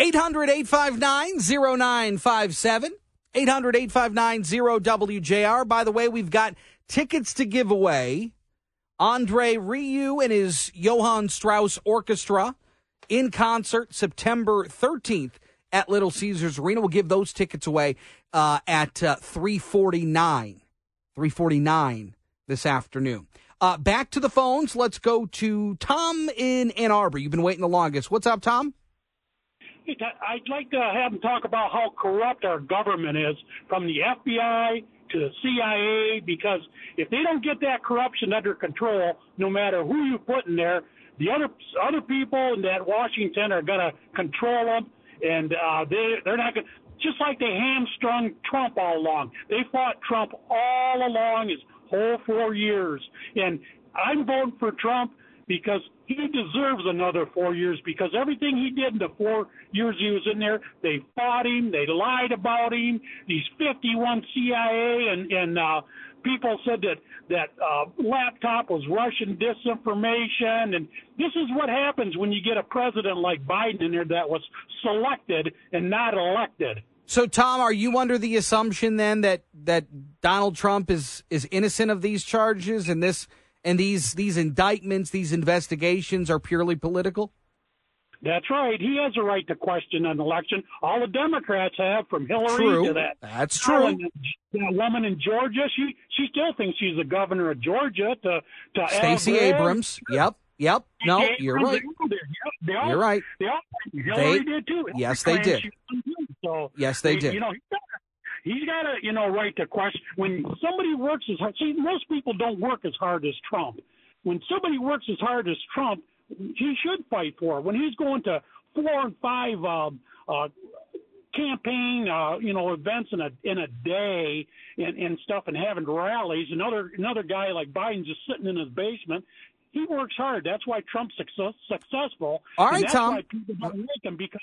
800 859 0957. 800 859 0WJR. By the way, we've got tickets to give away. Andre Rieu and his Johann Strauss Orchestra in concert September 13th at Little Caesars Arena. We'll give those tickets away uh, at uh, 349. 349 this afternoon. Uh, back to the phones. Let's go to Tom in Ann Arbor. You've been waiting the longest. What's up, Tom? I'd like to have them talk about how corrupt our government is, from the FBI to the CIA, because if they don't get that corruption under control, no matter who you put in there, the other other people in that Washington are going to control them, and uh, they they're not. To, just like they hamstrung Trump all along, they fought Trump all along his whole four years, and I'm voting for Trump because he deserves another four years because everything he did in the four years he was in there, they fought him, they lied about him. These 51 CIA and and uh, people said that that uh, laptop was Russian disinformation, and this is what happens when you get a president like Biden in there that was selected and not elected. So, Tom, are you under the assumption then that that Donald Trump is is innocent of these charges, and this and these these indictments, these investigations are purely political? That's right. He has a right to question an election. All the Democrats have, from Hillary true. to that. That's true. That woman in Georgia, she she still thinks she's the governor of Georgia. To to Stacey Abrams. Yep. Yep. No, you're right. They all, you're right. They all, Hillary they, did too. Yes, they did. So yes, they did. You know, he's got a you know right to question when somebody works as hard. See, most people don't work as hard as Trump. When somebody works as hard as Trump, he should fight for. It. When he's going to four and five uh, uh, campaign, uh, you know, events in a in a day and, and stuff, and having rallies. Another another guy like Biden just sitting in his basement. He works hard. That's why Trump's success, successful. All right, and that's Tom. Why people don't like him because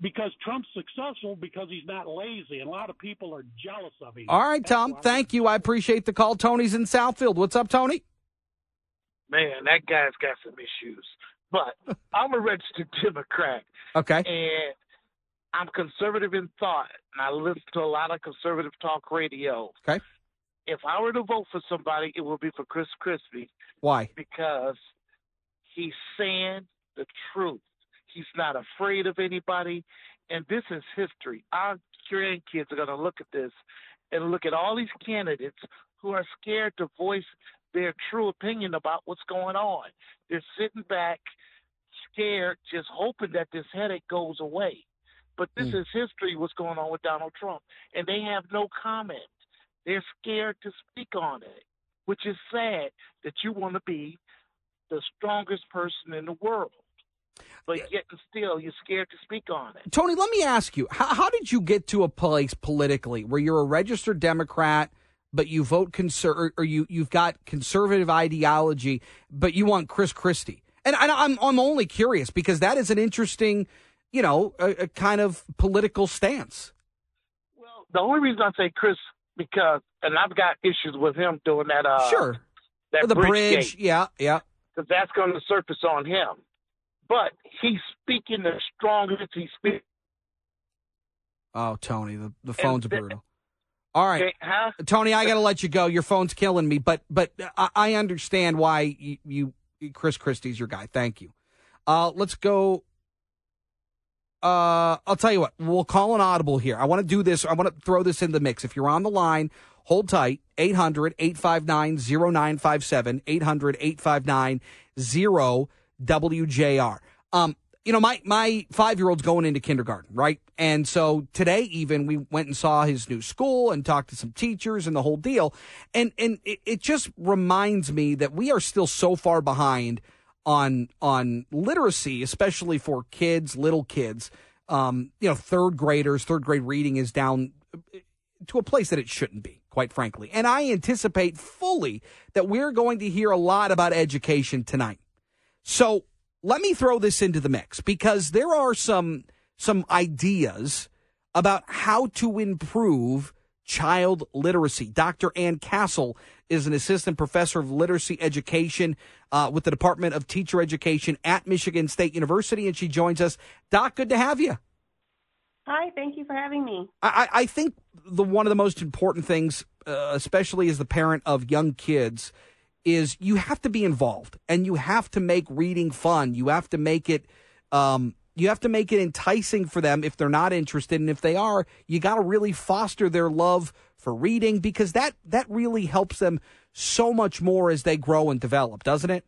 because Trump's successful because he's not lazy, and a lot of people are jealous of him. All right, Tom. Thank you. I appreciate the call. Tony's in Southfield. What's up, Tony? Man, that guy's got some issues. But I'm a registered Democrat. Okay. And I'm conservative in thought, and I listen to a lot of conservative talk radio. Okay. If I were to vote for somebody, it would be for Chris Christie. Why? Because he's saying the truth. He's not afraid of anybody. And this is history. Our grandkids are going to look at this and look at all these candidates who are scared to voice their true opinion about what's going on. They're sitting back, scared, just hoping that this headache goes away. But this mm. is history, what's going on with Donald Trump. And they have no comment. They're scared to speak on it, which is sad that you want to be the strongest person in the world but yet and still you're scared to speak on it. Tony, let me ask you, how, how did you get to a place politically where you're a registered Democrat, but you vote conser- or you you've got conservative ideology, but you want Chris Christie? And I, I'm I'm only curious because that is an interesting, you know, a, a kind of political stance. Well, the only reason I say Chris because, and I've got issues with him doing that. Uh, sure. That the bridge, bridge yeah, yeah. Because that's going to surface on him but he's speaking the strongest he speaks. Oh, Tony, the, the phone's brutal. All right, huh? Tony, I got to let you go. Your phone's killing me, but but I, I understand why you, you, Chris Christie's your guy. Thank you. Uh, let's go. Uh, I'll tell you what. We'll call an audible here. I want to do this. I want to throw this in the mix. If you're on the line, hold tight. 800 859 0957. 800 859 WJR. Um, you know, my, my five year old's going into kindergarten, right? And so today, even we went and saw his new school and talked to some teachers and the whole deal. And, and it, it just reminds me that we are still so far behind on, on literacy, especially for kids, little kids. Um, you know, third graders, third grade reading is down to a place that it shouldn't be, quite frankly. And I anticipate fully that we're going to hear a lot about education tonight. So let me throw this into the mix because there are some some ideas about how to improve child literacy. Dr. Ann Castle is an assistant professor of literacy education uh, with the Department of Teacher Education at Michigan State University, and she joins us. Doc, good to have you. Hi, thank you for having me. I, I think the one of the most important things, uh, especially as the parent of young kids, is you have to be involved and you have to make reading fun. You have to make it. Um, you have to make it enticing for them if they're not interested, and if they are, you got to really foster their love for reading because that that really helps them so much more as they grow and develop, doesn't it?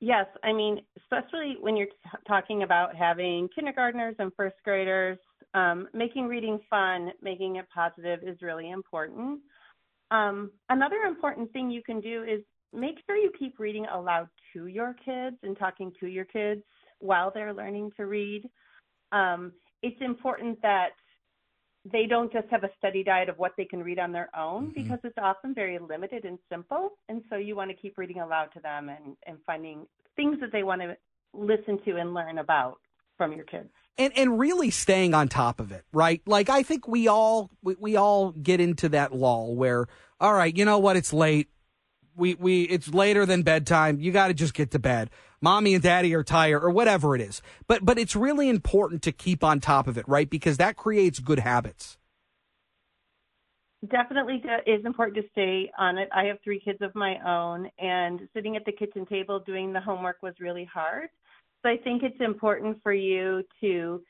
Yes, I mean, especially when you're t- talking about having kindergartners and first graders, um, making reading fun, making it positive is really important. Um, another important thing you can do is make sure you keep reading aloud to your kids and talking to your kids while they're learning to read. Um, it's important that they don't just have a study diet of what they can read on their own mm-hmm. because it's often very limited and simple. And so you want to keep reading aloud to them and, and finding things that they want to listen to and learn about from your kids. And and really staying on top of it, right? Like I think we all we, we all get into that lull where all right, you know what, it's late. We we it's later than bedtime. You got to just get to bed mommy and daddy are tired or whatever it is. But but it's really important to keep on top of it, right? Because that creates good habits. Definitely is important to stay on it. I have three kids of my own, and sitting at the kitchen table doing the homework was really hard. So I think it's important for you to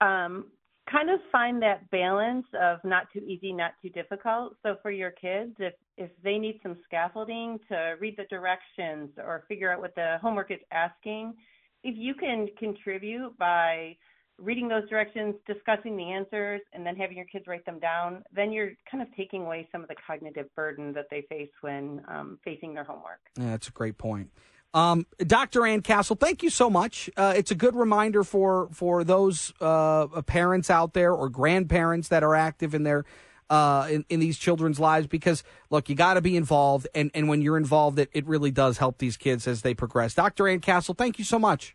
um, kind of find that balance of not too easy, not too difficult. So for your kids, if if they need some scaffolding to read the directions or figure out what the homework is asking, if you can contribute by reading those directions, discussing the answers, and then having your kids write them down, then you're kind of taking away some of the cognitive burden that they face when um, facing their homework. Yeah, that's a great point. Um, Dr. Ann Castle, thank you so much. Uh, it's a good reminder for for those uh, parents out there or grandparents that are active in their uh, in, in these children's lives because look, you got to be involved, and and when you're involved, it it really does help these kids as they progress. Dr. Ann Castle, thank you so much.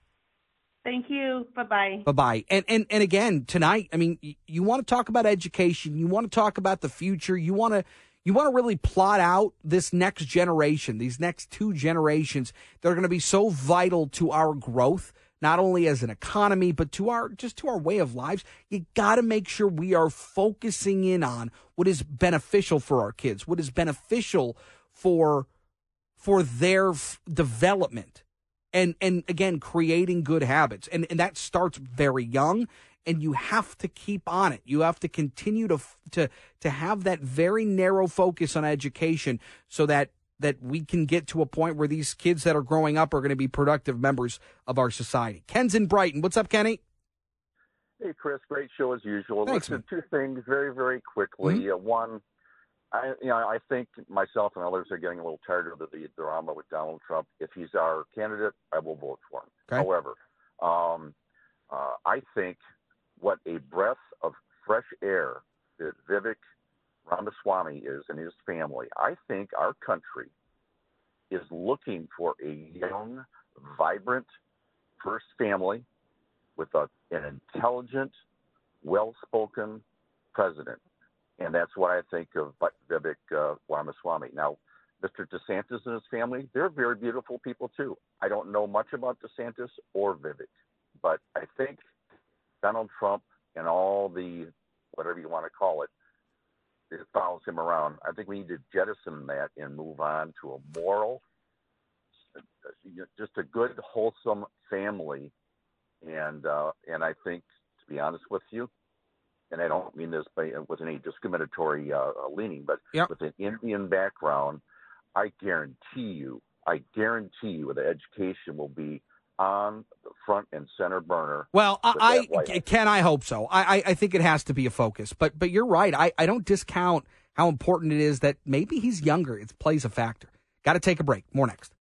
Thank you. Bye bye. Bye bye. And and and again tonight, I mean, you, you want to talk about education, you want to talk about the future, you want to you want to really plot out this next generation, these next two generations that are going to be so vital to our growth, not only as an economy, but to our just to our way of lives. You got to make sure we are focusing in on what is beneficial for our kids, what is beneficial for for their f- development. And and again, creating good habits. And and that starts very young and you have to keep on it. You have to continue to to to have that very narrow focus on education so that that we can get to a point where these kids that are growing up are going to be productive members of our society. Ken's in Brighton. What's up, Kenny? Hey, Chris. Great show as usual. Thanks, Listen, man. two things very, very quickly. Mm-hmm. Uh, one, I, you know, I think myself and others are getting a little tired of the, the drama with Donald Trump. If he's our candidate, I will vote for him. Okay. However, um, uh, I think what a breath of fresh air that Vivek Ramaswamy is and his family. I think our country is looking for a young, vibrant first family with a, an intelligent, well spoken president. And that's what I think of Vivek uh, Ramaswamy. Now, Mr. DeSantis and his family, they're very beautiful people too. I don't know much about DeSantis or Vivek, but I think Donald Trump and all the whatever you want to call it that follows him around. I think we need to jettison that and move on to a moral, just a good, wholesome family. And uh, and I think, to be honest with you, and I don't mean this by, with any discriminatory uh, uh leaning, but yep. with an Indian background, I guarantee you, I guarantee you, the education will be on the front and center burner. Well, I, I can I hope so. I, I, I think it has to be a focus. But but you're right. I, I don't discount how important it is that maybe he's younger. It plays a factor. Got to take a break. More next.